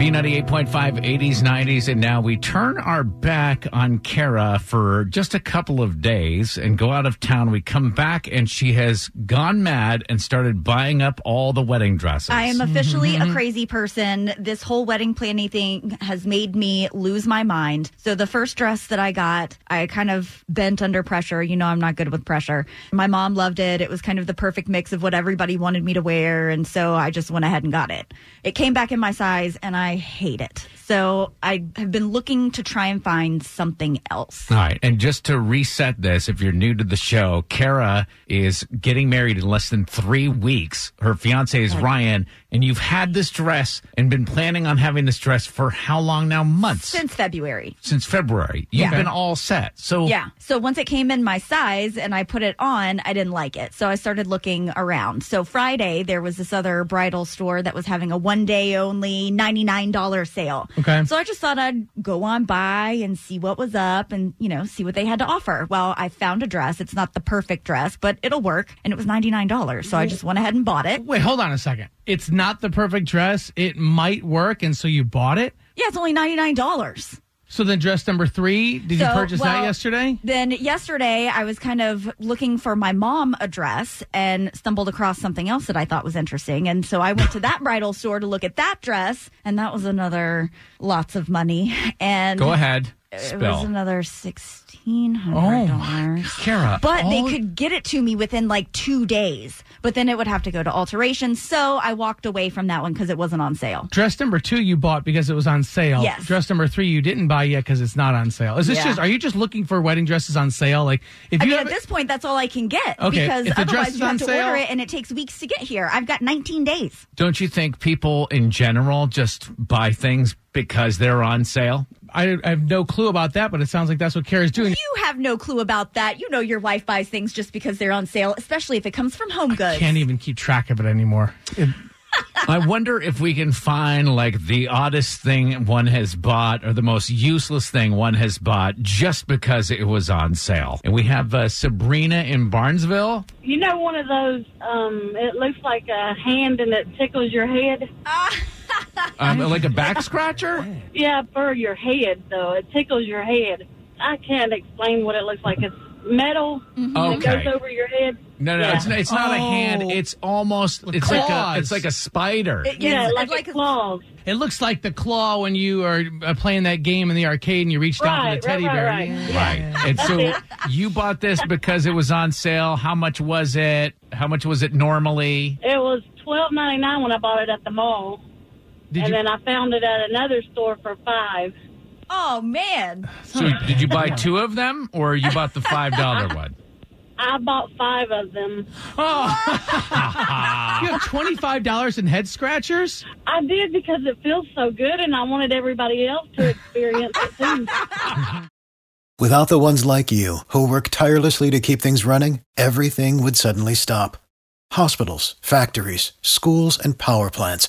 B98.5, 80s, 90s, and now we turn our back on Kara for just a couple of days and go out of town. We come back and she has gone mad and started buying up all the wedding dresses. I am officially Mm-hmm. a crazy person. This whole wedding planning thing has made me lose my mind. So the first dress that I got, I kind of bent under pressure. You know, I'm not good with pressure. My mom loved it. It was kind of the perfect mix of what everybody wanted me to wear. And so I just went ahead and got it. It came back in my size and I hate it. So I have been looking to try and find something else. All right. And just to reset this, if you're new to the show, Kara is getting married in less than three weeks. Her fiance is Ryan, and you've had this dress and been planning on having this dress for how long now? Months. Since February. Since February. You've Yeah. been all set. So Yeah. So once it came in my size and I put it on, I didn't like it. So I started looking around. So Friday, there was this other bridal store that was having a one day only $99 sale. Okay. So I just thought I'd go on by and see what was up and, you know, see what they had to offer. Well, I found a dress. It's not the perfect dress, but it'll work. And it was $99. So I just went ahead and bought it. Wait, hold on a second. It's not the perfect dress. It might work, and so you bought it. Yeah, it's only $99. So then, dress number three. Did you So, purchase that yesterday? Then yesterday, I was kind of looking for my mom a dress and stumbled across something else that I thought was interesting. And so I went to that bridal store to look at that dress, and that was another lots of money. And go ahead. It was another sixteen hundred oh dollars. Kara. But they could get it to me within like two days. But then it would have to go to alteration. So I walked away from that one because it wasn't on sale. Dress number two you bought because it was on sale. Yes. Dress number three you didn't buy yet because it's not on sale. Is this Yeah. just? Are you just looking for wedding dresses on sale? Like if I you mean, have at this point, that's all I can get Okay, because if otherwise is you have on to sale- order it and it takes weeks to get here. I've got 19 days. Don't you think people in general just buy things because they're on sale? I, I have no clue about that, but it sounds like that's what Kara's doing. You have no clue about that. You know your wife buys things just because they're on sale, especially if it comes from Home Goods. Can't even keep track of it anymore. It- I wonder if we can find like the oddest thing one has bought or the most useless thing one has bought just because it was on sale. And we have uh, Sabrina in Barnesville. You know, one of those, um, it looks like a hand and it tickles your head. Um, like a back scratcher? Yeah, for your head, though. It tickles your head. I can't explain what it looks like. It's metal. and It Okay. goes over your head. No, no, Yeah. it's, it's not a hand. Oh. It's almost, it's like a, claws. it's like a spider. It- Yeah, it's like, like a- claws. It looks like the claw when you are uh, playing that game in the arcade and you reach down Right, for the teddy right, bear. right, right. Right. And so it. you bought this because it was on sale. How much was it? How much was it normally? It was twelve ninety nine when I bought it at the mall, Did and you? then I found it at another store for five. Oh, man. So did you buy two of them or you bought the $5 one? I bought five of them. Oh, you have twenty five dollars in head scratchers. I did because it feels so good, and I wanted everybody else to experience it too. Without the ones like you, who work tirelessly to keep things running, everything would suddenly stop. Hospitals, factories, schools, and power plants,